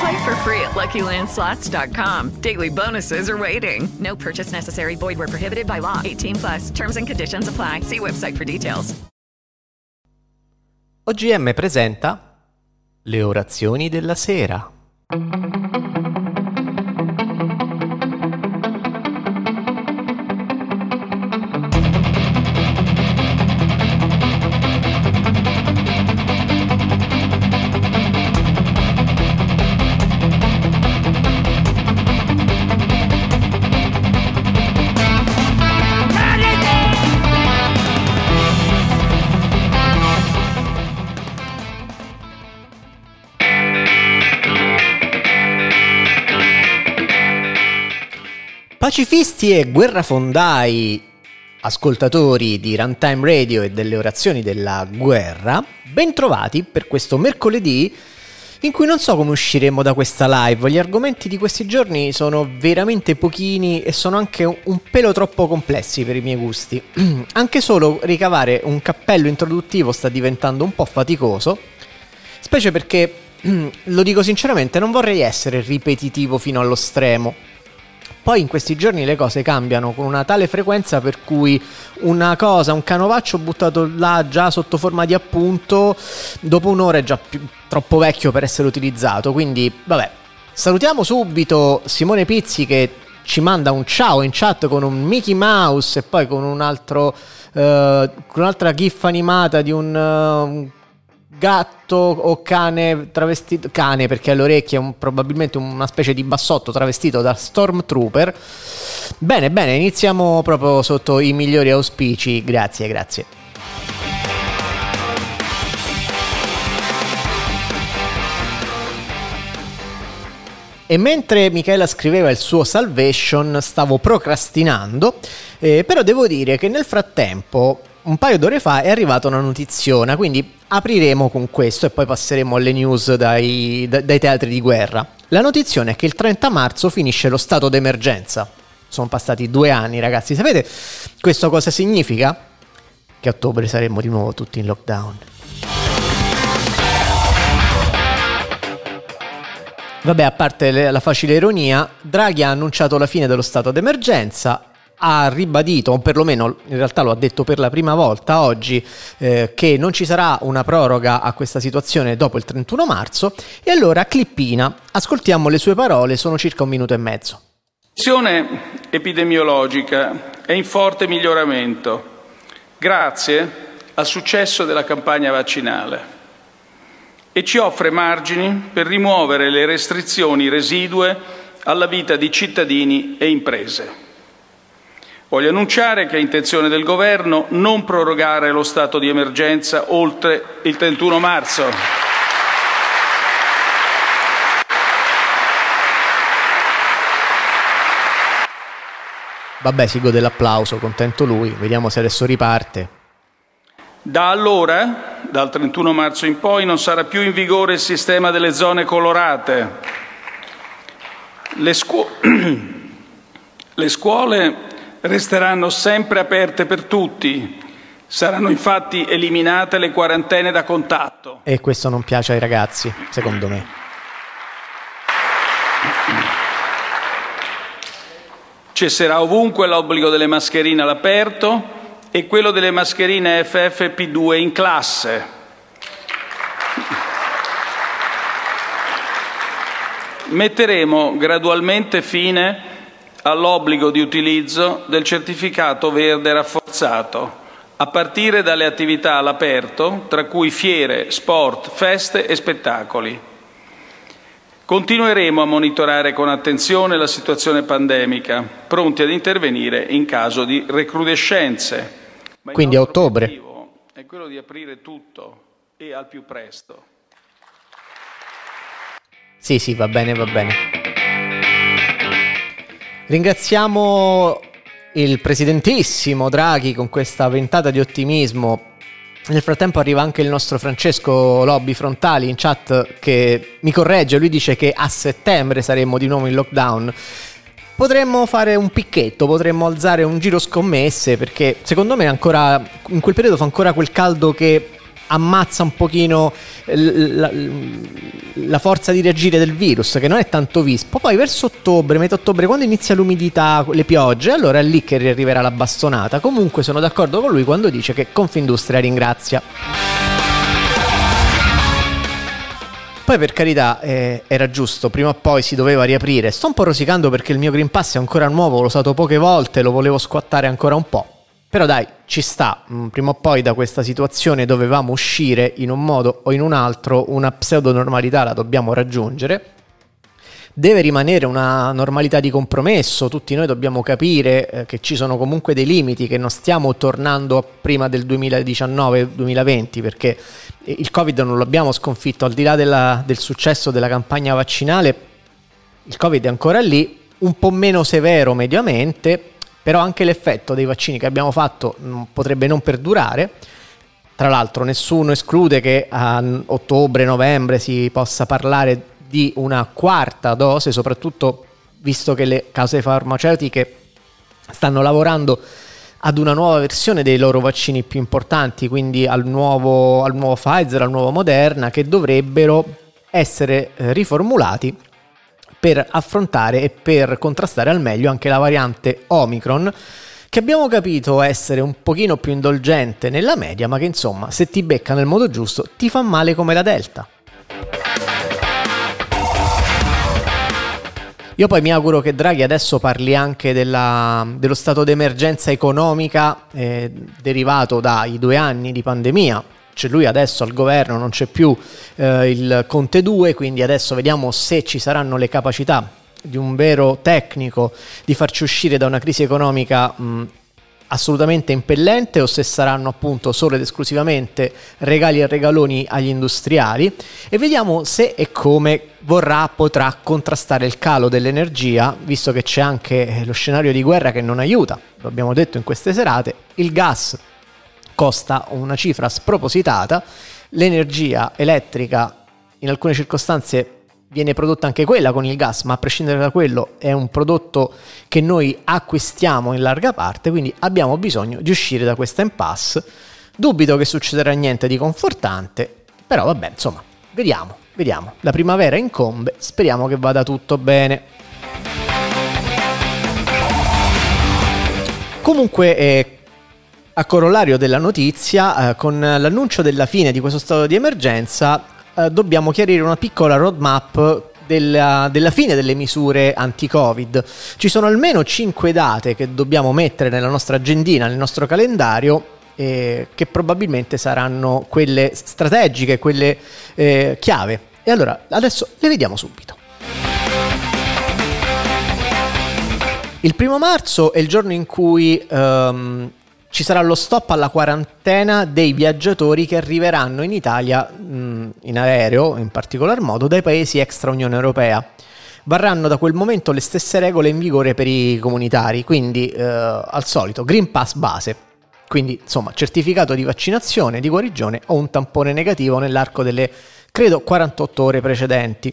Play for free at LuckyLandSlots.com. Daily bonuses are waiting. No purchase necessary. Void where prohibited by law. 18 plus. Terms and conditions apply. See website for details. OGM presenta le orazioni della sera. Pacifisti e guerrafondai, ascoltatori di Runtime Radio e delle orazioni della guerra, bentrovati per questo mercoledì in cui non so come usciremo da questa live. Gli argomenti di questi giorni sono veramente pochini e sono anche un pelo troppo complessi per i miei gusti. anche solo ricavare un cappello introduttivo sta diventando un po' faticoso, specie perché, lo dico sinceramente, non vorrei essere ripetitivo fino allo stremo. Poi in questi giorni le cose cambiano con una tale frequenza per cui una cosa, un canovaccio buttato là già sotto forma di appunto, dopo un'ora è già più, troppo vecchio per essere utilizzato. Quindi, vabbè, salutiamo subito Simone Pizzi che ci manda un ciao in chat con un Mickey Mouse e poi con un altro, con un'altra gif animata di un... Uh, gatto o cane travestito cane perché ha le orecchie un, probabilmente una specie di bassotto travestito da Stormtrooper. Bene bene iniziamo proprio sotto i migliori auspici. Grazie grazie. E mentre Michela scriveva il suo Salvation stavo procrastinando, eh, però devo dire che nel frattempo un paio d'ore fa è arrivata una notiziona, quindi apriremo con questo e poi passeremo alle news dai, dai teatri di guerra. La notizione è che il 30 marzo finisce lo stato d'emergenza. Sono passati due anni, ragazzi. Sapete questo cosa significa? Che a ottobre saremo di nuovo tutti in lockdown. Vabbè, a parte la facile ironia, Draghi ha annunciato la fine dello stato d'emergenza ha ribadito, o perlomeno in realtà lo ha detto per la prima volta oggi, eh, che non ci sarà una proroga a questa situazione dopo il 31 marzo. E allora, Clippina, ascoltiamo le sue parole, sono circa un minuto e mezzo. La situazione epidemiologica è in forte miglioramento grazie al successo della campagna vaccinale e ci offre margini per rimuovere le restrizioni residue alla vita di cittadini e imprese. Voglio annunciare che è intenzione del Governo non prorogare lo stato di emergenza oltre il 31 marzo. Vabbè, si gode l'applauso, contento lui. Vediamo se adesso riparte. Da allora, dal 31 marzo in poi, non sarà più in vigore il sistema delle zone colorate. Le, scu- Le scuole resteranno sempre aperte per tutti. Saranno infatti eliminate le quarantene da contatto. E questo non piace ai ragazzi, secondo me. Cesserà ovunque l'obbligo delle mascherine all'aperto e quello delle mascherine FFP2 in classe. Metteremo gradualmente fine all'obbligo di utilizzo del certificato verde rafforzato a partire dalle attività all'aperto, tra cui fiere, sport, feste e spettacoli. Continueremo a monitorare con attenzione la situazione pandemica, pronti ad intervenire in caso di recrudescenze. Ma Quindi a ottobre. È quello di aprire tutto e al più presto. Sì, sì, va bene, va bene. Ringraziamo il presidentissimo Draghi con questa ventata di ottimismo. Nel frattempo arriva anche il nostro Francesco Lobby Frontali in chat che mi corregge, lui dice che a settembre saremmo di nuovo in lockdown. Potremmo fare un picchetto, potremmo alzare un giro scommesse perché secondo me ancora in quel periodo fa ancora quel caldo che ammazza un pochino l- la, la forza di reagire del virus che non è tanto vispo. Poi verso ottobre, metà ottobre, quando inizia l'umidità, le piogge, allora è lì che arriverà la bastonata. Comunque sono d'accordo con lui quando dice che Confindustria ringrazia. Poi per carità eh, era giusto, prima o poi si doveva riaprire. Sto un po' rosicando perché il mio Green Pass è ancora nuovo, l'ho usato poche volte, lo volevo squattare ancora un po'. Però dai, ci sta, mm, prima o poi da questa situazione dovevamo uscire in un modo o in un altro, una pseudo normalità la dobbiamo raggiungere. Deve rimanere una normalità di compromesso, tutti noi dobbiamo capire eh, che ci sono comunque dei limiti, che non stiamo tornando a prima del 2019-2020 perché il Covid non l'abbiamo sconfitto, al di là della- del successo della campagna vaccinale, il Covid è ancora lì, un po' meno severo mediamente, però anche l'effetto dei vaccini che abbiamo fatto mm, potrebbe non perdurare. Tra l'altro nessuno esclude che a ottobre-novembre si possa parlare di una quarta dose, soprattutto visto che le case farmaceutiche stanno lavorando ad una nuova versione dei loro vaccini più importanti, quindi al nuovo, al nuovo Pfizer, al nuovo Moderna, che dovrebbero essere eh, riformulati per affrontare e per contrastare al meglio anche la variante Omicron, che abbiamo capito essere un pochino più indulgente nella media, ma che insomma, se ti becca nel modo giusto, ti fa male come la Delta. Io poi mi auguro che Draghi adesso parli anche della- dello stato d'emergenza economica eh, derivato dai due anni di pandemia. C'è lui adesso al governo, non c'è più eh, il Conte 2, quindi adesso vediamo se ci saranno le capacità di un vero tecnico di farci uscire da una crisi economica mh, assolutamente impellente o se saranno appunto solo ed esclusivamente regali e regaloni agli industriali. E vediamo se e come vorrà potrà contrastare il calo dell'energia visto che c'è anche lo scenario di guerra che non aiuta lo abbiamo detto in queste serate il gas costa una cifra spropositata l'energia elettrica in alcune circostanze viene prodotta anche quella con il gas, ma a prescindere da quello è un prodotto che noi acquistiamo in larga parte, quindi abbiamo bisogno di uscire da questa impasse. Dubito che succederà niente di confortante, però vabbè, insomma, vediamo, vediamo. La primavera incombe, speriamo che vada tutto bene. Comunque, eh, a corollario della notizia, eh, con l'annuncio della fine di questo stato di emergenza, eh, dobbiamo chiarire una piccola roadmap della, della fine delle misure anti-Covid. Ci sono almeno 5 date che dobbiamo mettere nella nostra agendina, nel nostro calendario, eh, che probabilmente saranno quelle strategiche, quelle eh, chiave. E allora, adesso le vediamo subito. Il primo marzo è il giorno in cui ehm, ci sarà lo stop alla quarantena dei viaggiatori che arriveranno in Italia mh, in aereo, in particolar modo, dai paesi extra Unione Europea. Varranno da quel momento le stesse regole in vigore per i comunitari, quindi eh, al solito Green Pass base. Quindi, insomma, certificato di vaccinazione, di guarigione o un tampone negativo nell'arco delle, credo, 48 ore precedenti.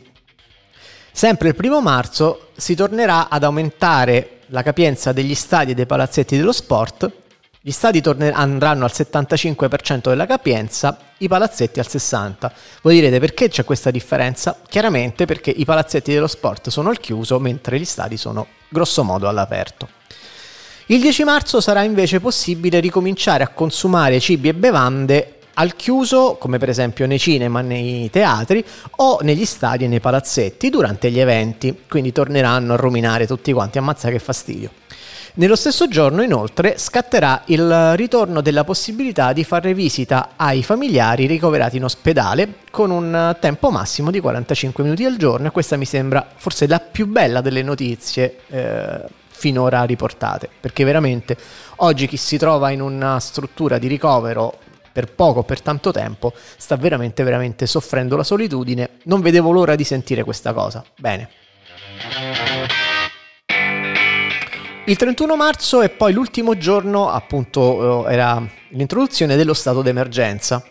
Sempre il primo marzo si tornerà ad aumentare la capienza degli stadi e dei palazzetti dello sport. Gli stadi torner- andranno al 75% della capienza, i palazzetti al 60%. Voi direte perché c'è questa differenza? Chiaramente perché i palazzetti dello sport sono al chiuso mentre gli stadi sono grosso modo all'aperto. Il 10 marzo sarà invece possibile ricominciare a consumare cibi e bevande al chiuso, come per esempio nei cinema, nei teatri o negli stadi e nei palazzetti durante gli eventi, quindi torneranno a ruminare tutti quanti, ammazza che fastidio. Nello stesso giorno, inoltre, scatterà il ritorno della possibilità di fare visita ai familiari ricoverati in ospedale con un tempo massimo di 45 minuti al giorno e questa mi sembra forse la più bella delle notizie eh, finora riportate, perché veramente oggi chi si trova in una struttura di ricovero per poco per tanto tempo sta veramente veramente soffrendo la solitudine. Non vedevo l'ora di sentire questa cosa. Bene. Il 31 marzo è poi l'ultimo giorno, appunto, eh, era l'introduzione dello stato d'emergenza.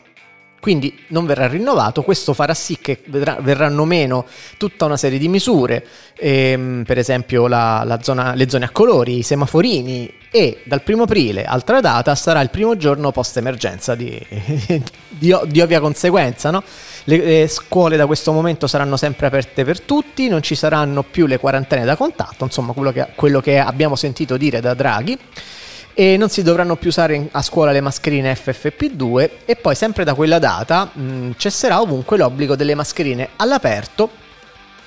Quindi non verrà rinnovato, questo farà sì che verranno meno tutta una serie di misure, ehm, per esempio la, la zona, le zone a colori, i semaforini e dal 1 aprile, altra data, sarà il primo giorno post emergenza di, di, di ovvia conseguenza. No? Le, le, scuole da questo momento saranno sempre aperte per tutti, non ci saranno più le quarantene da contatto, insomma quello che, quello che abbiamo sentito dire da Draghi e non si dovranno più usare a scuola le mascherine FFP2 e poi sempre da quella data mh, cesserà ovunque l'obbligo delle mascherine all'aperto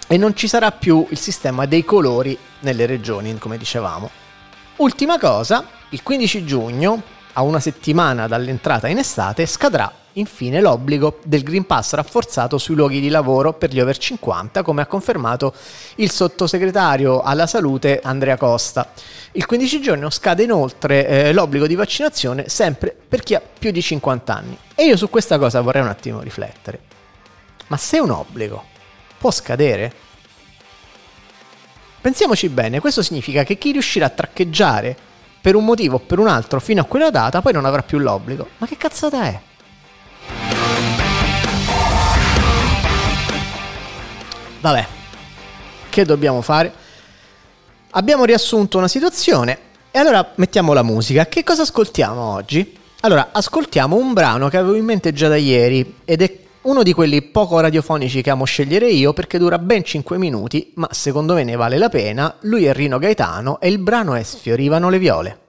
e non ci sarà più il sistema dei colori nelle regioni, come dicevamo. Ultima cosa, il 15 giugno, a una settimana dall'entrata in estate, scadrà infine l'obbligo del Green Pass rafforzato sui luoghi di lavoro per gli over 50, come ha confermato il sottosegretario alla salute Andrea Costa. Il 15 giugno scade inoltre eh, l'obbligo di vaccinazione sempre per chi ha più di 50 anni. E io su questa cosa vorrei un attimo riflettere. Ma se un obbligo può scadere? Pensiamoci bene, questo significa che chi riuscirà a traccheggiare per un motivo o per un altro fino a quella data poi non avrà più l'obbligo. Ma che cazzata è? Vabbè, che dobbiamo fare? Abbiamo riassunto una situazione e allora mettiamo la musica. Che cosa ascoltiamo oggi? Allora, ascoltiamo un brano che avevo in mente già da ieri ed è uno di quelli poco radiofonici che amo scegliere io perché dura ben 5 minuti, ma secondo me ne vale la pena. Lui è Rino Gaetano e il brano è Sfiorivano le viole.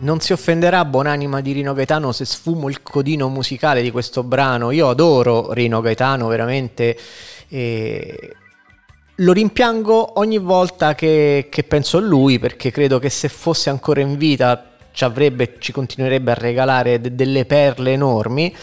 Non si offenderà buonanima di Rino Gaetano se sfumo il codino musicale di questo brano. Io adoro Rino Gaetano, veramente. E lo rimpiango ogni volta che, che, penso a lui perché credo che se fosse ancora in vita ci, avrebbe, ci continuerebbe a regalare de- delle perle enormi.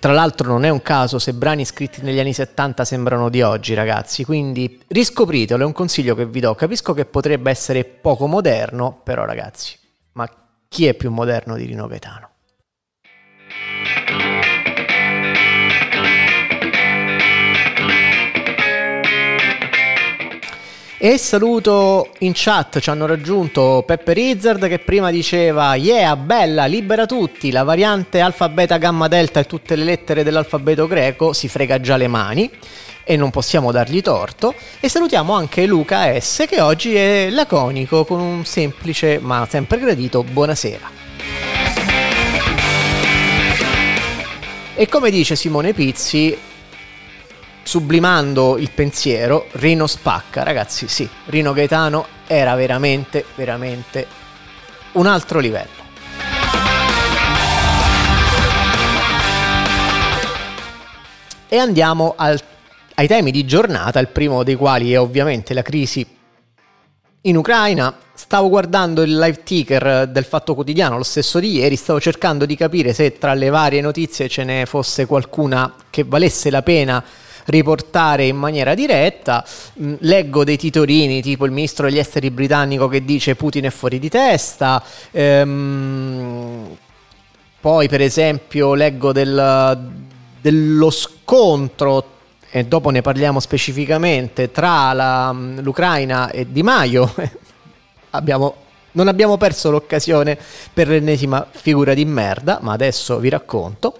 Tra l'altro non è un caso se brani scritti negli anni 70 sembrano di oggi, ragazzi, quindi riscopritelo, è un consiglio che vi do. Capisco che potrebbe essere poco moderno, però ragazzi, ma chi è più moderno di Rino Gaetano? E saluto in chat, ci hanno raggiunto Peppe Rizzard che prima diceva Yeah, bella, libera tutti, la variante alfa, beta, gamma, delta e tutte le lettere dell'alfabeto greco si frega già le mani e non possiamo dargli torto. E salutiamo anche Luca S che oggi è laconico con un semplice ma sempre gradito buonasera. E come dice Simone Pizzi, sublimando il pensiero, Rino spacca, ragazzi, sì, Rino Gaetano era veramente, veramente un altro livello. E andiamo al ai temi di giornata, il primo dei quali è ovviamente la crisi in Ucraina. Stavo guardando il live ticker del Fatto Quotidiano lo stesso di ieri, stavo cercando di capire se tra le varie notizie ce ne fosse qualcuna che valesse la pena riportare in maniera diretta. Mm, leggo dei titolini tipo il ministro degli esteri britannico che dice Putin è fuori di testa. Ehm, poi per esempio leggo del, dello scontro e dopo ne parliamo specificamente, tra la, l'Ucraina e Di Maio, abbiamo, non abbiamo perso l'occasione per l'ennesima figura di merda, ma adesso vi racconto.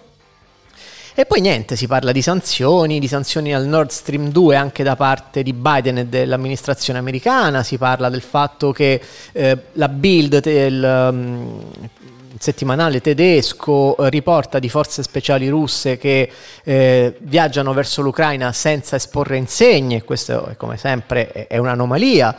E poi niente, si parla di sanzioni, di sanzioni al Nord Stream 2 anche da parte di Biden e dell'amministrazione americana, si parla del fatto che eh, la build, il, um, settimanale tedesco eh, riporta di forze speciali russe che eh, viaggiano verso l'Ucraina senza esporre insegne, questo come sempre è, è un'anomalia.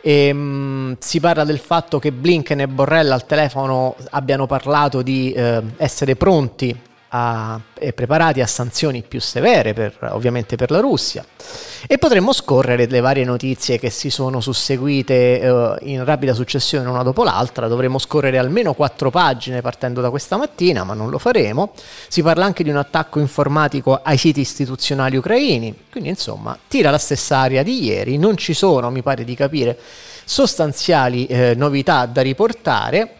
E, ehm, mh, si parla del fatto che Blinken e Borrell al telefono abbiano parlato di eh, essere pronti a, e preparati a sanzioni più severe, per, ovviamente per la Russia. E potremmo scorrere le varie notizie che si sono susseguite eh, in rapida successione una dopo l'altra. Dovremmo scorrere almeno quattro pagine partendo da questa mattina, ma non lo faremo. Si parla anche di un attacco informatico ai siti istituzionali ucraini. Quindi, insomma, tira la stessa aria di ieri. Non ci sono, mi pare di capire, sostanziali eh, novità da riportare.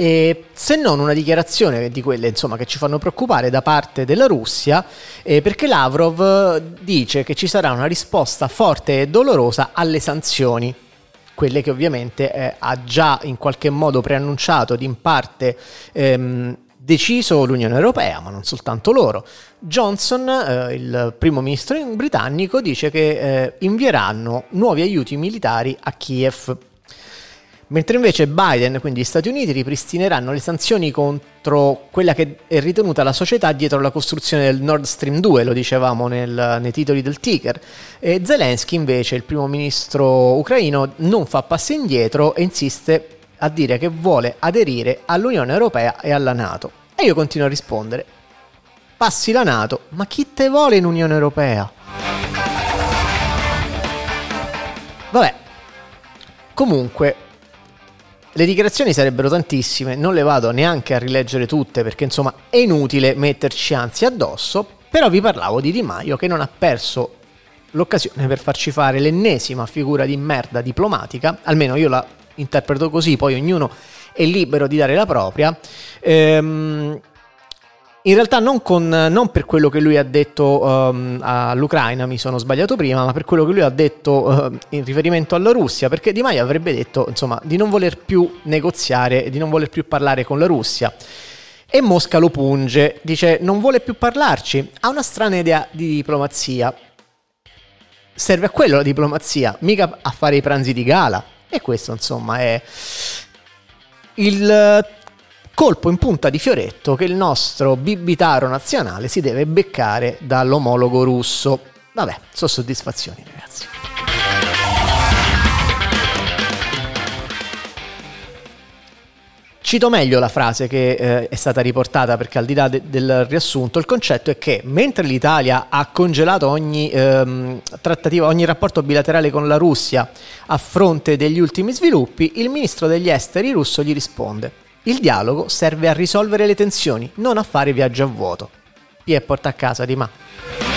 E se non una dichiarazione di quelle insomma, che ci fanno preoccupare da parte della Russia, eh, perché Lavrov dice che ci sarà una risposta forte e dolorosa alle sanzioni, quelle che ovviamente eh, ha già in qualche modo preannunciato ed in parte ehm, deciso l'Unione Europea, ma non soltanto loro. Johnson, eh, il primo ministro britannico, dice che eh, invieranno nuovi aiuti militari a Kiev. Mentre invece Biden, quindi gli Stati Uniti, ripristineranno le sanzioni contro quella che è ritenuta la società dietro la costruzione del Nord Stream 2, lo dicevamo nel, nei titoli del ticker. E Zelensky invece, il primo ministro ucraino, non fa passi indietro e insiste a dire che vuole aderire all'Unione Europea e alla Nato. E io continuo a rispondere, passi la Nato, ma chi te vuole in Unione Europea? Vabbè, comunque le dichiarazioni sarebbero tantissime, non le vado neanche a rileggere tutte perché insomma è inutile metterci ansia addosso, però vi parlavo di Di Maio che non ha perso l'occasione per farci fare l'ennesima figura di merda diplomatica, almeno io la interpreto così, poi ognuno è libero di dare la propria. Ehm, in realtà non, con, non, per quello che lui ha detto um, all'Ucraina, mi sono sbagliato prima, ma per quello che lui ha detto uh, in riferimento alla Russia, perché Di Maio avrebbe detto insomma, di non voler più negoziare, di non voler più parlare con la Russia. E Mosca lo punge, dice non vuole più parlarci, ha una strana idea di diplomazia. Serve a quello la diplomazia, mica a fare i pranzi di gala. E questo insomma è il colpo in punta di fioretto che il nostro bibitaro nazionale si deve beccare dall'omologo russo. Vabbè, sono soddisfazioni ragazzi. Cito meglio la frase che eh, è stata riportata perché al di là de- del riassunto il concetto è che mentre l'Italia ha congelato ogni ehm, trattativa, ogni rapporto bilaterale con la Russia a fronte degli ultimi sviluppi, il ministro degli esteri russo gli risponde il dialogo serve a risolvere le tensioni, non a fare viaggio a vuoto. Pie porta a casa di ma.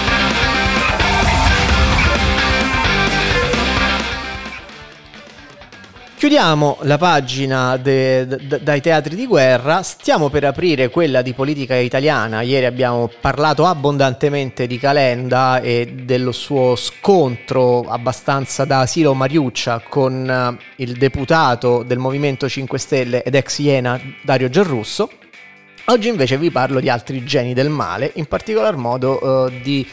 Chiudiamo la pagina de, de, dai teatri di guerra, stiamo per aprire quella di politica italiana. Ieri abbiamo parlato abbondantemente di Calenda e dello suo scontro abbastanza da asilo Mariuccia con uh, il deputato del Movimento 5 Stelle ed ex Iena Dario Giarrusso. Oggi invece vi parlo di altri geni del male, in particolar modo uh, di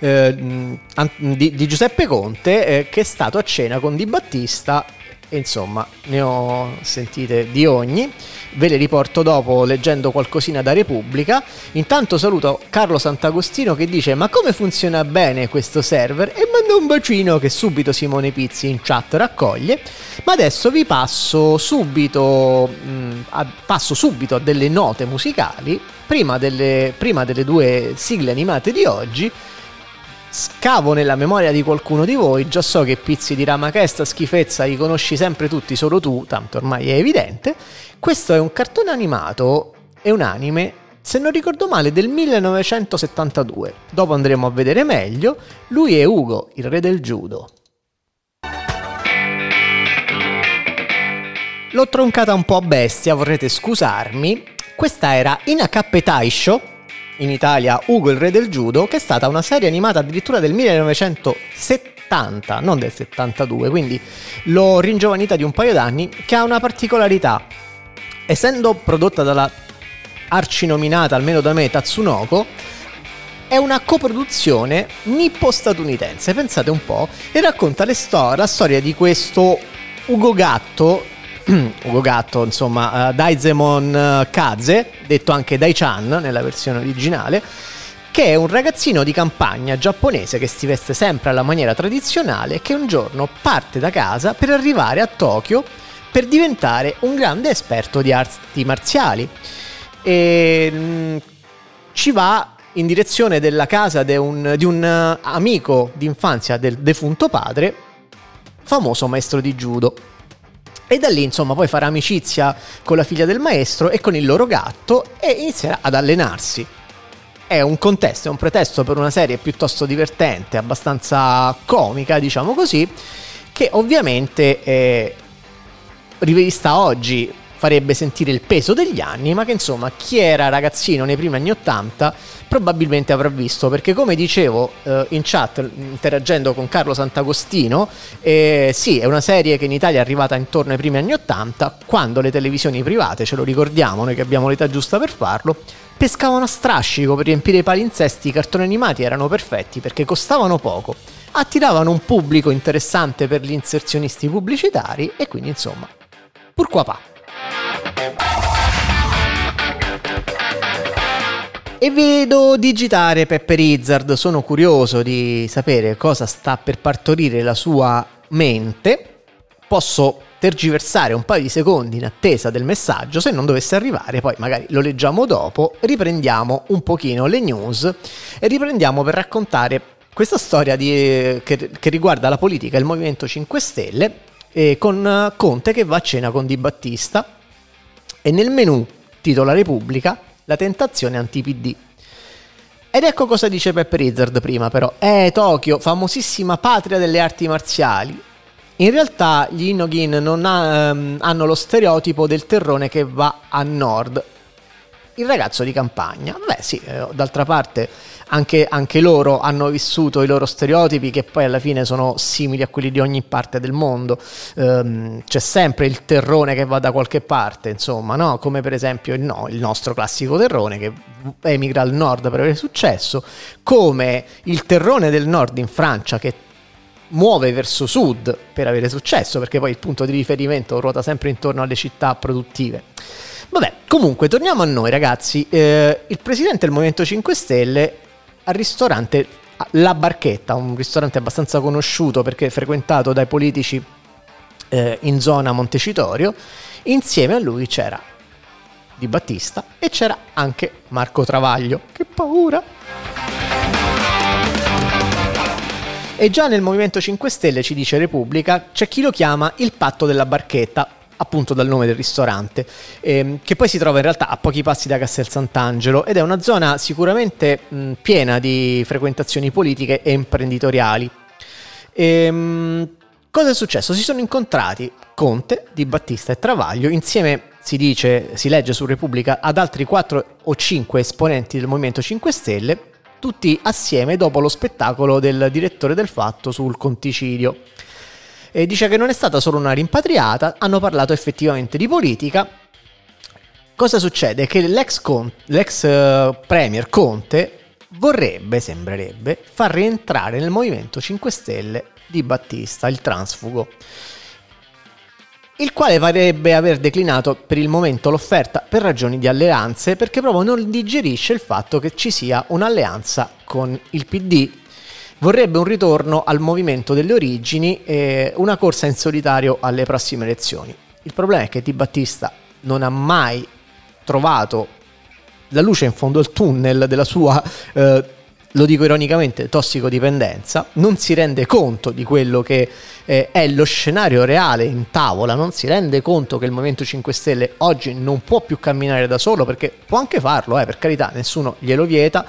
eh, di, di, Giuseppe Conte eh, che è stato a cena con Di Battista insomma ne ho sentite di ogni. Ve le riporto dopo leggendo qualcosina da Repubblica. Intanto saluto Carlo Sant'Agostino che dice ma come funziona bene questo server e manda un bacino che subito Simone Pizzi in chat raccoglie. Ma adesso vi passo subito, mh, mm, a, passo subito a delle note musicali prima delle, prima delle due sigle animate di oggi scavo nella memoria di qualcuno di voi, già so che pizzi dirà ma che sta schifezza, li conosci sempre tutti, solo tu, tanto ormai è evidente. Questo è un cartone animato, è un anime, se non ricordo male, del 1972. Dopo andremo a vedere meglio. Lui è Ugo, il re del judo. L'ho troncata un po' a bestia, vorrete scusarmi. Questa era Inakappe Taisho, in Italia Ugo il re del judo, che è stata una serie animata addirittura del 1970, non del 72, quindi l'ho ringiovanita di un paio d'anni, che ha una particolarità. Essendo prodotta dalla arcinominata, almeno da me, Tatsunoko, è una coproduzione nippo-statunitense, pensate un po', e racconta sto- la storia di questo Ugo Gatto Ugo Gatto, insomma, uh, Daizemon Kaze, detto anche Dai-chan nella versione originale, che è un ragazzino di campagna giapponese che si veste sempre alla maniera tradizionale e che un giorno parte da casa per arrivare a Tokyo per diventare un grande esperto di arti marziali. E, mm, ci va in direzione della casa de un, di un eh, amico d'infanzia del defunto padre, famoso maestro di judo. E da lì, insomma, poi farà amicizia con la figlia del maestro e con il loro gatto e inizierà ad allenarsi. È un contesto, è un pretesto per una serie piuttosto divertente, abbastanza comica, diciamo così, che ovviamente eh, rivista oggi farebbe sentire il peso degli anni, ma che insomma chi era ragazzino nei primi anni 80 probabilmente avrà visto, perché come dicevo eh, in chat interagendo con Carlo Sant'Agostino, eh, sì, è una serie che in Italia è arrivata intorno ai primi anni 80, quando le televisioni private, ce lo ricordiamo, noi che abbiamo l'età giusta per farlo, pescavano a strascico per riempire i palinsesti, i cartoni animati erano perfetti perché costavano poco, attiravano un pubblico interessante per gli inserzionisti pubblicitari e quindi insomma, pourquoi pas? E vedo digitare Pepper Izzard, sono curioso di sapere cosa sta per partorire la sua mente. Posso tergiversare un paio di secondi in attesa del messaggio, se non dovesse arrivare poi magari lo leggiamo dopo, riprendiamo un pochino le news e riprendiamo per raccontare questa storia di, che, che, riguarda la politica e il Movimento 5 Stelle eh, con Conte che va a cena con Di Battista e nel menu titola Repubblica la tentazione anti-PD. Ed ecco cosa dice Pepper Izzard prima però. Eh, Tokyo, famosissima patria delle arti marziali. In realtà gli Inogin non ha, um, hanno lo stereotipo del terrone che va a nord. Il ragazzo di campagna. Beh sì, eh, d'altra parte anche, anche, loro hanno vissuto i loro stereotipi che poi alla fine sono simili a quelli di ogni parte del mondo. Um, c'è sempre il terrone che va da qualche parte, insomma, no? come per esempio il, no, il nostro classico terrone che emigra al nord per avere successo, come il terrone del nord in Francia che muove verso sud per avere successo, perché poi il punto di riferimento ruota sempre intorno alle città produttive. Vabbè, comunque torniamo a noi ragazzi. Eh, il presidente del Movimento 5 Stelle al ristorante La Barchetta, un ristorante abbastanza conosciuto perché frequentato dai politici eh, in zona Montecitorio. Insieme a lui c'era Di Battista e c'era anche Marco Travaglio. Che paura! E già nel Movimento 5 Stelle, ci dice Repubblica, c'è chi lo chiama il patto della barchetta, appunto dal nome del ristorante, ehm, che poi si trova in realtà a pochi passi da Castel Sant'Angelo ed è una zona sicuramente mh, piena di frequentazioni politiche e imprenditoriali. Ehm, cosa è successo? Si sono incontrati Conte, Di Battista e Travaglio insieme si dice, si legge su Repubblica, ad altri 4 o 5 esponenti del Movimento 5 Stelle, tutti assieme dopo lo spettacolo del direttore del fatto sul conticilio e dice che non è stata solo una rimpatriata, hanno parlato effettivamente di politica. Cosa succede? Che l'ex, Con- l'ex uh, premier Conte vorrebbe, sembrerebbe, far rientrare nel Movimento 5 Stelle di Battista, il transfugo, il quale parebbe aver declinato per il momento l'offerta per ragioni di alleanze perché proprio non digerisce il fatto che ci sia un'alleanza con il PD vorrebbe un ritorno al movimento delle origini e una corsa in solitario alle prossime elezioni. Il problema è che Di Battista non ha mai trovato la luce in fondo al tunnel della sua, eh, lo dico ironicamente, tossicodipendenza, non si rende conto di quello che eh, è lo scenario reale in tavola, non si rende conto che il Movimento 5 Stelle oggi non può più camminare da solo, perché può anche farlo, eh, per carità, nessuno glielo vieta,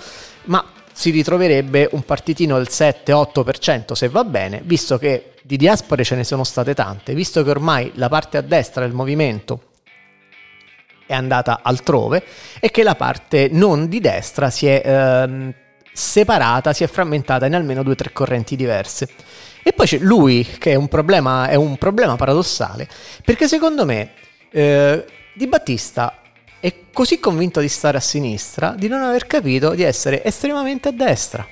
ma si ritroverebbe un partitino del 7-8% se va bene, visto che di diaspore ce ne sono state tante, visto che ormai la parte a destra del movimento è andata altrove e che la parte non di destra si è ehm, separata, si è frammentata in almeno due o tre correnti diverse. E poi c'è lui che è un problema, è un problema paradossale, perché secondo me eh, Di Battista è così convinto di stare a sinistra di non aver capito di essere estremamente a destra.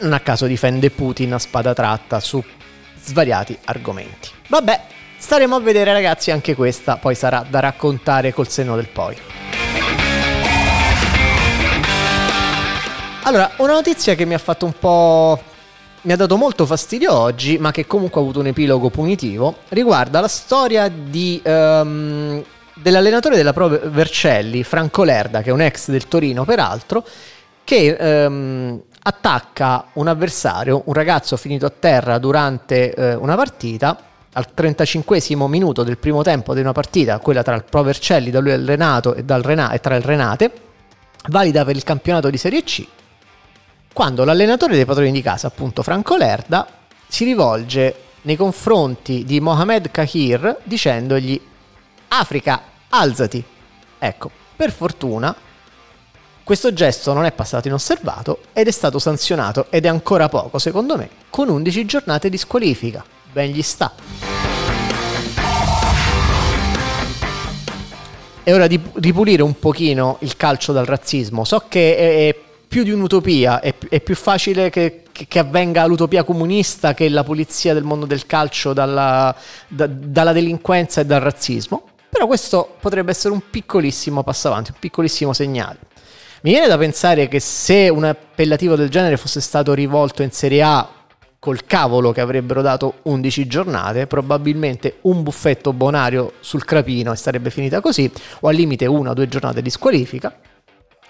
Non a caso difende Putin a spada tratta su svariati argomenti. Vabbè, staremo a vedere ragazzi anche questa, poi sarà da raccontare col senno del poi. Allora, una notizia che mi ha fatto un po' mi ha dato molto fastidio oggi, ma che comunque ha avuto un epilogo punitivo, riguarda la storia di um, dell'allenatore della Pro Vercelli, Franco Lerda, che è un ex del Torino peraltro, che ehm, attacca un avversario, un ragazzo finito a terra durante eh, una partita, al 35 minuto del primo tempo di una partita, quella tra il Pro Vercelli, da lui al Renato e, dal Rena- e tra il Renate, valida per il campionato di Serie C, quando l'allenatore dei padroni di casa, appunto Franco Lerda, si rivolge nei confronti di Mohamed Kahir dicendogli Africa, alzati. Ecco, per fortuna questo gesto non è passato inosservato ed è stato sanzionato ed è ancora poco, secondo me, con 11 giornate di squalifica. Ben gli sta. È ora di ripulire un pochino il calcio dal razzismo. So che è, più di un'utopia, è, è più facile che, che, avvenga l'utopia comunista che la pulizia del mondo del calcio dalla, da, dalla delinquenza e dal razzismo. Però questo potrebbe essere un piccolissimo passo avanti, un piccolissimo segnale. Mi viene da pensare che se un appellativo del genere fosse stato rivolto in Serie A col cavolo che avrebbero dato 11 giornate, probabilmente un buffetto bonario sul crapino e sarebbe finita così, o al limite una o due giornate di squalifica.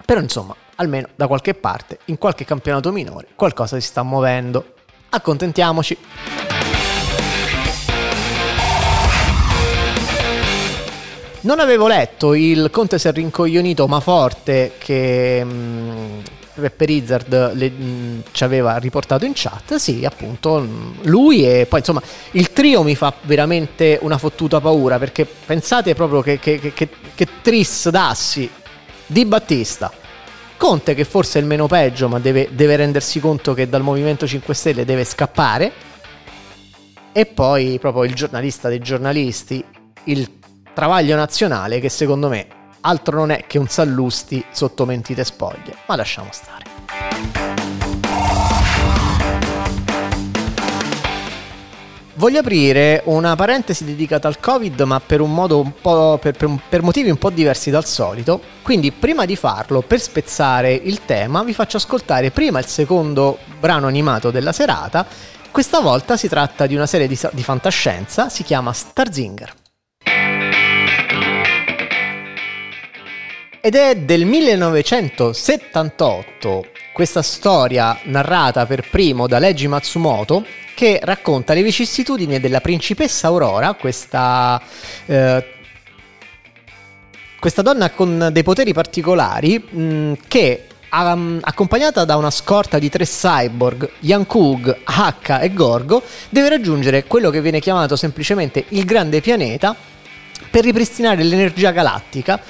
Però insomma, almeno da qualche parte, in qualche campionato minore, qualcosa si sta muovendo. Accontentiamoci. Non avevo letto il Conte si è rincoglionito ma forte che mh, mm, Peppe Rizzard le, mh, mm, ci aveva riportato in chat. Sì, appunto, mm, lui e poi insomma il trio mi fa veramente una fottuta paura perché pensate proprio che, che, che, che Tris Dassi di Battista. Conte che forse è il meno peggio ma deve, deve rendersi conto che dal Movimento 5 Stelle deve scappare. E poi proprio il giornalista dei giornalisti, il travaglio nazionale che secondo me altro non è che un Sallusti sotto mentite spoglie, ma lasciamo stare. Voglio aprire una parentesi dedicata al Covid, ma per un un. Per, per, per, motivi un po' diversi dal solito. Quindi, prima di farlo, per spezzare il tema, vi faccio ascoltare prima il secondo brano animato della serata. Questa volta si tratta di una serie di, di fantascienza, si chiama Starzinger. Ed è del 1978 questa storia narrata per primo da Leggi Matsumoto che racconta le vicissitudini della principessa Aurora, questa, eh, questa donna con dei poteri particolari mh, che Um, accompagnata da una scorta di tre cyborg, Yankug, H e Gorgo, deve raggiungere quello che viene chiamato semplicemente il grande pianeta per ripristinare l'energia galattica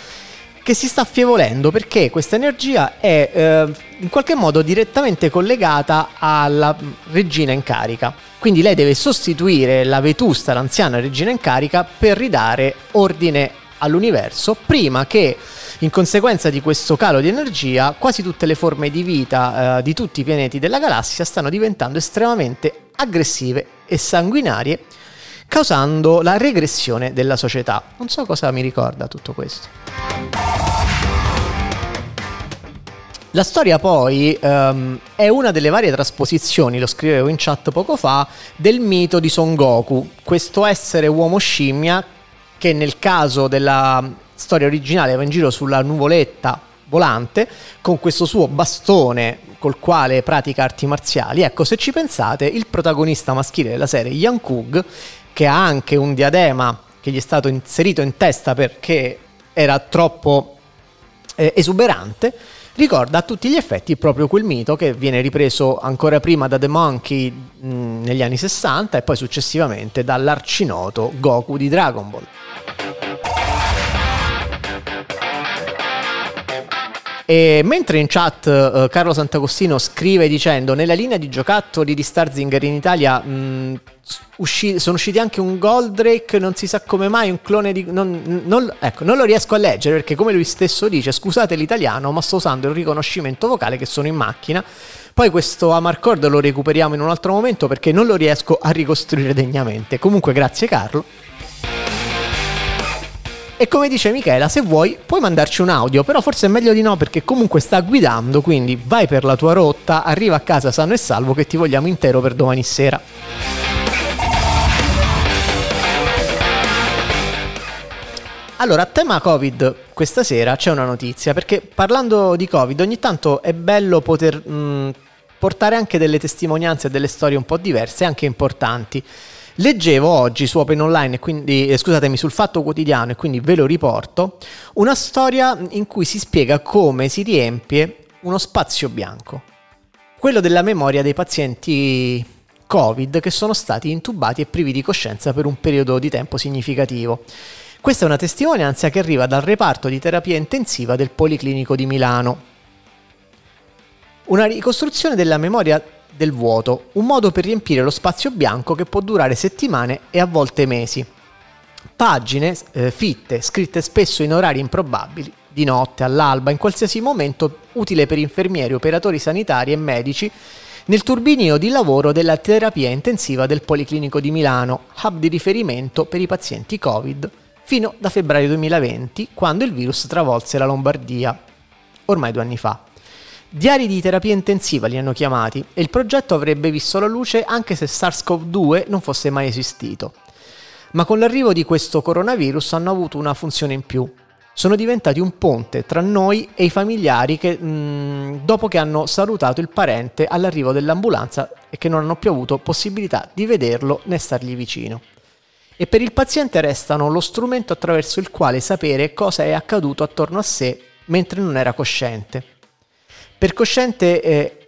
che si sta affievolendo perché questa energia è eh, in qualche modo direttamente collegata alla regina in carica. Quindi lei deve sostituire la vetusta, l'anziana regina in carica, per ridare ordine all'universo prima che in conseguenza di questo calo di energia quasi tutte le forme di vita eh, di tutti i pianeti della galassia stanno diventando estremamente aggressive e sanguinarie causando la regressione della società. Non so cosa mi ricorda tutto questo. La storia poi um, è una delle varie trasposizioni, lo scrivevo in chat poco fa, del mito di Son Goku, questo essere uomo scimmia che nel caso della storia originale va in giro sulla nuvoletta volante con questo suo bastone col quale pratica arti marziali. Ecco, se ci pensate, il protagonista maschile della serie, Yang Kug, che ha anche un diadema che gli è stato inserito in testa perché era troppo eh, esuberante, ricorda a tutti gli effetti proprio quel mito che viene ripreso ancora prima da The Monkey mh, negli anni 60 e poi successivamente dall'arcinoto Goku di Dragon Ball. E mentre in chat uh, Carlo Sant'Agostino scrive dicendo nella linea di giocattoli di Starzinger in Italia mh, usci- sono usciti anche un Goldrake, non si sa come mai, un clone di... Non, non, ecco, non lo riesco a leggere perché come lui stesso dice, scusate l'italiano, ma sto usando il riconoscimento vocale che sono in macchina. Poi questo Amarcord lo recuperiamo in un altro momento perché non lo riesco a ricostruire degnamente. Comunque grazie Carlo. E come dice Michela, se vuoi puoi mandarci un audio, però forse è meglio di no perché comunque sta guidando, quindi vai per la tua rotta, arriva a casa sano e salvo che ti vogliamo intero per domani sera. Allora, a tema Covid questa sera c'è una notizia, perché parlando di Covid ogni tanto è bello poter mh, portare anche delle testimonianze e delle storie un po' diverse anche importanti. Leggevo oggi su Open Online, quindi, eh, scusatemi, sul Fatto Quotidiano e quindi ve lo riporto, una storia in cui si spiega come si riempie uno spazio bianco, quello della memoria dei pazienti Covid che sono stati intubati e privi di coscienza per un periodo di tempo significativo. Questa è una testimonianza che arriva dal reparto di terapia intensiva del Policlinico di Milano. Una ricostruzione della memoria del vuoto, un modo per riempire lo spazio bianco che può durare settimane e a volte mesi. Pagine eh, fitte, scritte spesso in orari improbabili, di notte, all'alba, in qualsiasi momento utile per infermieri, operatori sanitari e medici nel turbinio di lavoro della terapia intensiva del Policlinico di Milano, hub di riferimento per i pazienti Covid, fino da febbraio 2020, quando il virus travolse la Lombardia, ormai due anni fa. Diari di terapia intensiva li hanno chiamati e il progetto avrebbe visto la luce anche se SARS-CoV-2 non fosse mai esistito. Ma con l'arrivo di questo coronavirus hanno avuto una funzione in più. Sono diventati un ponte tra noi e i familiari che, mh, mm, dopo che hanno salutato il parente all'arrivo dell'ambulanza e che non hanno più avuto possibilità di vederlo né stargli vicino. E per il paziente restano lo strumento attraverso il quale sapere cosa è accaduto attorno a sé mentre non era cosciente per cosciente, eh,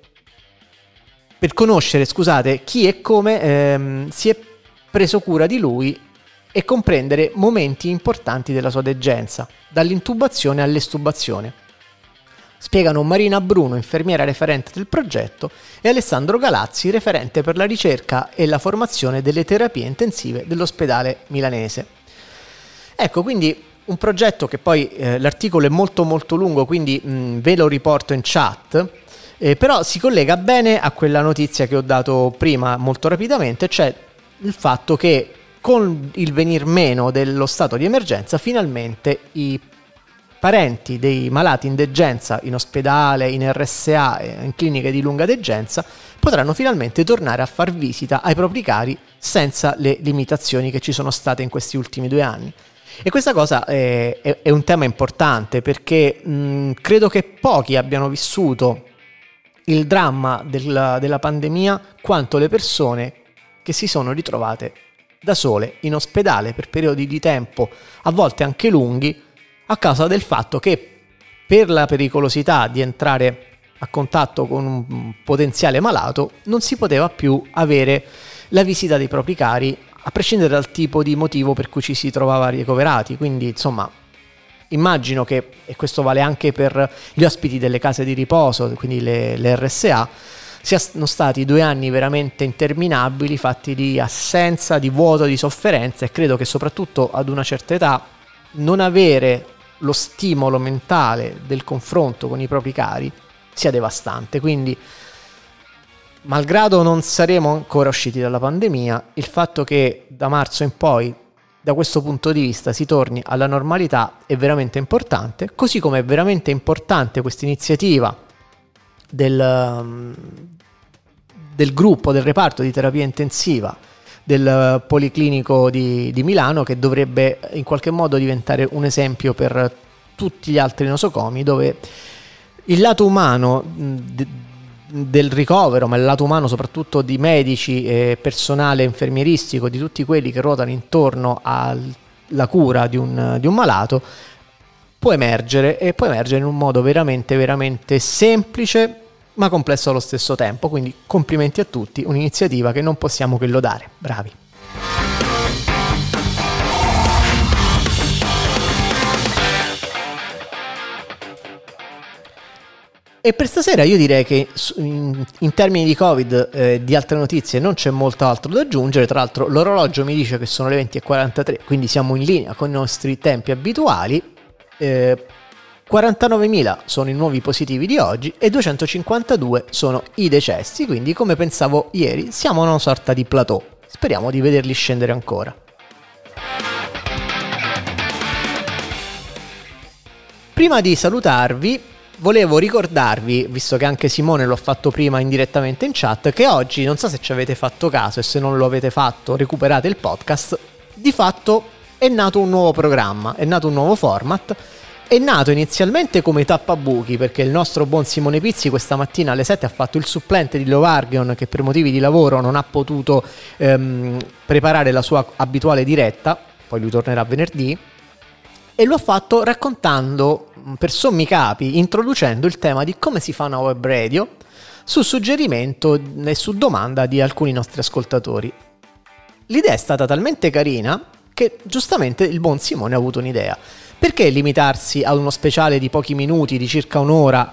per conoscere, scusate, chi e come ehm, si è preso cura di lui e comprendere momenti importanti della sua degenza, dall'intubazione all'estubazione. Spiegano Marina Bruno, infermiera referente del progetto, e Alessandro Galazzi, referente per la ricerca e la formazione delle terapie intensive dell'ospedale milanese. Ecco, quindi un progetto che poi eh, l'articolo è molto molto lungo, quindi mh, ve lo riporto in chat, eh, però si collega bene a quella notizia che ho dato prima molto rapidamente, cioè il fatto che con il venir meno dello stato di emergenza finalmente i parenti dei malati in degenza in ospedale, in RSA e in cliniche di lunga degenza potranno finalmente tornare a far visita ai propri cari senza le limitazioni che ci sono state in questi ultimi due anni. E questa cosa è, è, è un tema importante perché mh, credo che pochi abbiano vissuto il dramma della, della pandemia quanto le persone che si sono ritrovate da sole in ospedale per periodi di tempo a volte anche lunghi a causa del fatto che per la pericolosità di entrare a contatto con un potenziale malato non si poteva più avere la visita dei propri cari a prescindere dal tipo di motivo per cui ci si trovava ricoverati. Quindi, insomma, immagino che, e questo vale anche per gli ospiti delle case di riposo, quindi le, le RSA, siano stati due anni veramente interminabili, fatti di assenza, di vuoto, di sofferenza e credo che soprattutto ad una certa età non avere lo stimolo mentale del confronto con i propri cari sia devastante. Quindi malgrado non saremo ancora usciti dalla pandemia, il fatto che da marzo in poi, da questo punto di vista, si torni alla normalità è veramente importante, così come è veramente importante questa iniziativa del, um, del gruppo, del reparto di terapia intensiva del Policlinico di, di Milano che dovrebbe in qualche modo diventare un esempio per tutti gli altri nosocomi dove il lato umano del ricovero, ma il lato umano soprattutto di medici e personale infermieristico, di tutti quelli che ruotano intorno alla cura di un, di un malato, può emergere e può emergere in un modo veramente, veramente semplice ma complesso allo stesso tempo. Quindi complimenti a tutti, un'iniziativa che non possiamo che lodare. Bravi. E per stasera io direi che in, in termini di Covid, eh, di altre notizie, non c'è molto altro da aggiungere. Tra l'altro, l'orologio mi dice che sono le 20.43, quindi siamo in linea con i nostri tempi abituali. Eh, 49.000 sono i nuovi positivi di oggi e 252 sono i decessi, quindi come pensavo ieri siamo a una sorta di plateau. Speriamo di vederli scendere ancora. Prima di salutarvi, volevo ricordarvi, visto che anche Simone l'ho fatto prima indirettamente in chat, che oggi, non so se ci avete fatto caso e se non lo avete fatto, recuperate il podcast, di fatto è nato un nuovo programma, è nato un nuovo format. È nato inizialmente come tappabuchi perché il nostro buon Simone Pizzi questa mattina alle 7 ha fatto il supplente di Lovargion che per motivi di lavoro non ha potuto ehm, preparare la sua abituale diretta, poi lui tornerà venerdì, e lo ha fatto raccontando per sommi capi, introducendo il tema di come si fa una web radio su suggerimento e su domanda di alcuni nostri ascoltatori. L'idea è stata talmente carina che giustamente il buon Simone ha avuto un'idea. Perché limitarsi ad uno speciale di pochi minuti, di circa un'ora,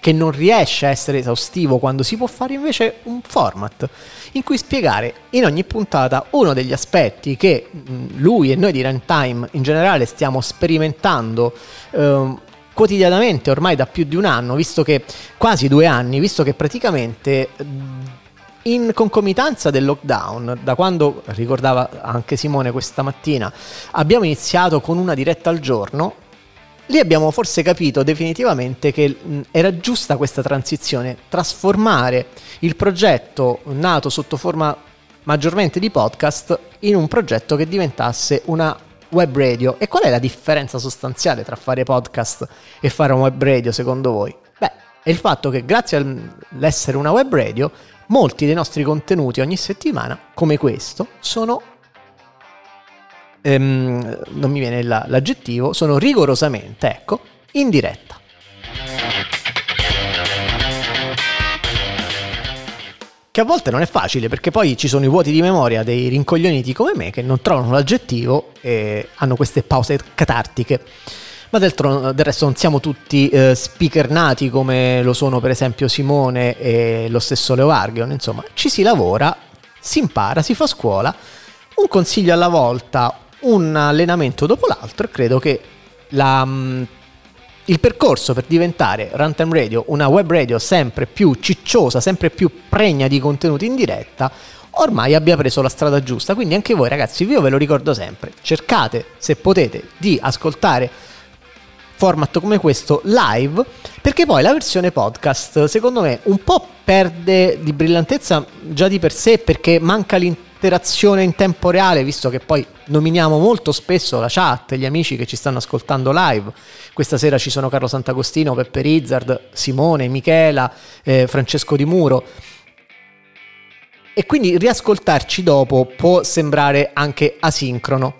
che non riesce a essere esaustivo quando si può fare invece un format in cui spiegare in ogni puntata uno degli aspetti che lui e noi di Runtime in generale stiamo sperimentando eh, quotidianamente ormai da più di un anno, visto che quasi due anni, visto che praticamente in concomitanza del lockdown, da quando ricordava anche Simone questa mattina, abbiamo iniziato con una diretta al giorno, lì abbiamo forse capito definitivamente che era giusta questa transizione, trasformare il progetto nato sotto forma maggiormente di podcast in un progetto che diventasse una web radio. E qual è la differenza sostanziale tra fare podcast e fare un web radio secondo voi? Beh, è il fatto che grazie all'essere una web radio molti dei nostri contenuti ogni settimana, come questo, sono ehm, non mi viene la, l'aggettivo, sono rigorosamente, ecco, in diretta. Che a volte non è facile perché poi ci sono i vuoti di memoria dei rincoglioniti come me che non trovano l'aggettivo e hanno queste pause catartiche. Ma del, tro- del resto non siamo tutti eh, speaker nati come lo sono per esempio Simone e lo stesso Leo Arghion, insomma ci si lavora, si impara, si fa scuola, un consiglio alla volta, un allenamento dopo l'altro e credo che la, mm, il percorso per diventare Runtime Radio una web radio sempre più cicciosa, sempre più pregna di contenuti in diretta, ormai abbia preso la strada giusta. Quindi anche voi ragazzi, io ve lo ricordo sempre, cercate se potete di ascoltare format come questo live, perché poi la versione podcast secondo me un po' perde di brillantezza già di per sé perché manca l'interazione in tempo reale, visto che poi nominiamo molto spesso la chat, gli amici che ci stanno ascoltando live. Questa sera ci sono Carlo Sant'Agostino, Peppe Rizzard, Simone, Michela, eh, Francesco Di Muro. E quindi riascoltarci dopo può sembrare anche asincrono.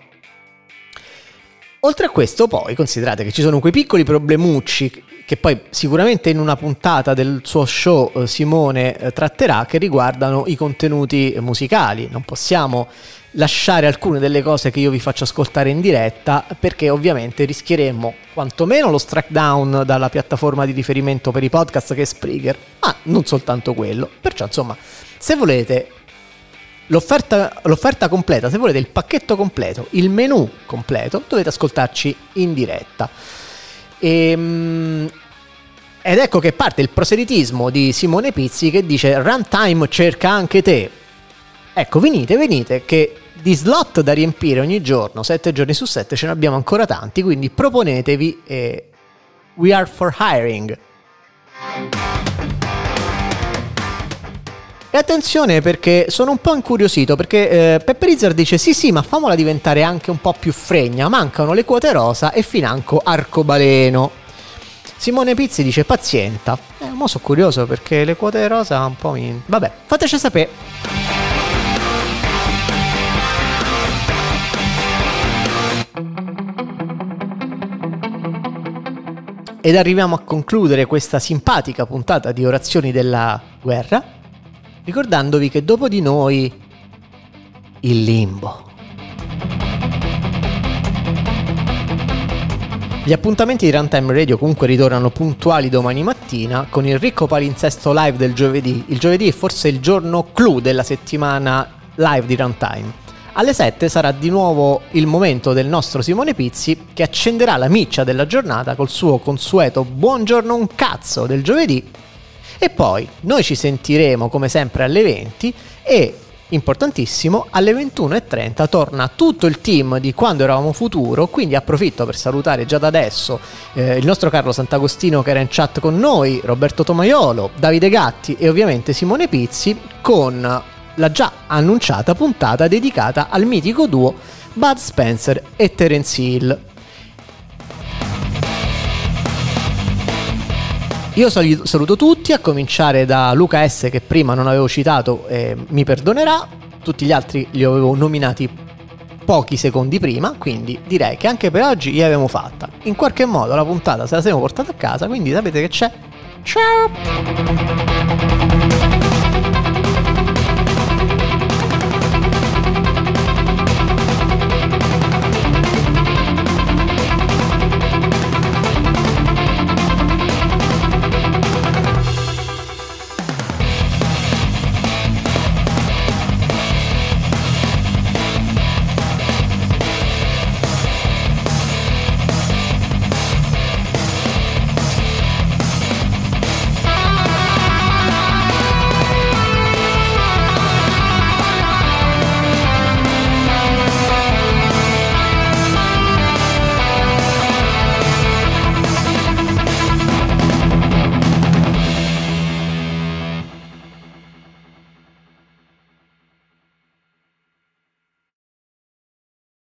Oltre a questo, poi considerate che ci sono quei piccoli problemucci che poi sicuramente in una puntata del suo show eh, Simone eh, tratterà che riguardano i contenuti musicali. Non possiamo lasciare alcune delle cose che io vi faccio ascoltare in diretta perché ovviamente rischieremmo quantomeno lo strike down dalla piattaforma di riferimento per i podcast che è Spreaker, ma non soltanto quello. Perciò insomma, se volete L'offerta, l'offerta, completa, se volete il pacchetto completo, il menu completo, dovete ascoltarci in diretta. Ehm, ed ecco che parte il proselitismo di Simone Pizzi che dice Runtime cerca anche te. Ecco, venite, venite, che di slot da riempire ogni giorno, 7 giorni su 7, ce ne abbiamo ancora tanti, quindi proponetevi e we are for hiring. E attenzione perché sono un po' incuriosito perché eh, Peppe Rizzard dice sì sì ma famola diventare anche un po' più fregna, mancano le quote rosa e financo arcobaleno. Simone Pizzi dice pazienta. Eh, mo sono curioso perché le quote rosa un po' mi... Vabbè, fateci sapere. Ed arriviamo a concludere questa simpatica puntata di orazioni della guerra ricordandovi che dopo di noi il limbo. Gli appuntamenti di Runtime Radio comunque ritornano puntuali domani mattina con il ricco palinsesto live del giovedì. Il giovedì è forse il giorno clou della settimana live di Runtime. Alle 7 sarà di nuovo il momento del nostro Simone Pizzi che accenderà la miccia della giornata col suo consueto buongiorno un cazzo del giovedì. E poi noi ci sentiremo come sempre alle 20 e importantissimo, alle 21.30 torna tutto il team di quando eravamo futuro, quindi approfitto per salutare già da adesso eh, il nostro Carlo Sant'Agostino che era in chat con noi, Roberto Tomaiolo, Davide Gatti e ovviamente Simone Pizzi con la già annunciata puntata dedicata al mitico duo Bud Spencer e Terence Hill. Io sal- saluto tutti, a cominciare da Luca S che prima non avevo citato e mi perdonerà, tutti gli altri li avevo nominati pochi secondi prima, quindi direi che anche per oggi gli abbiamo fatta. In qualche modo la puntata se la siamo portata a casa, quindi sapete che c'è. Ciao!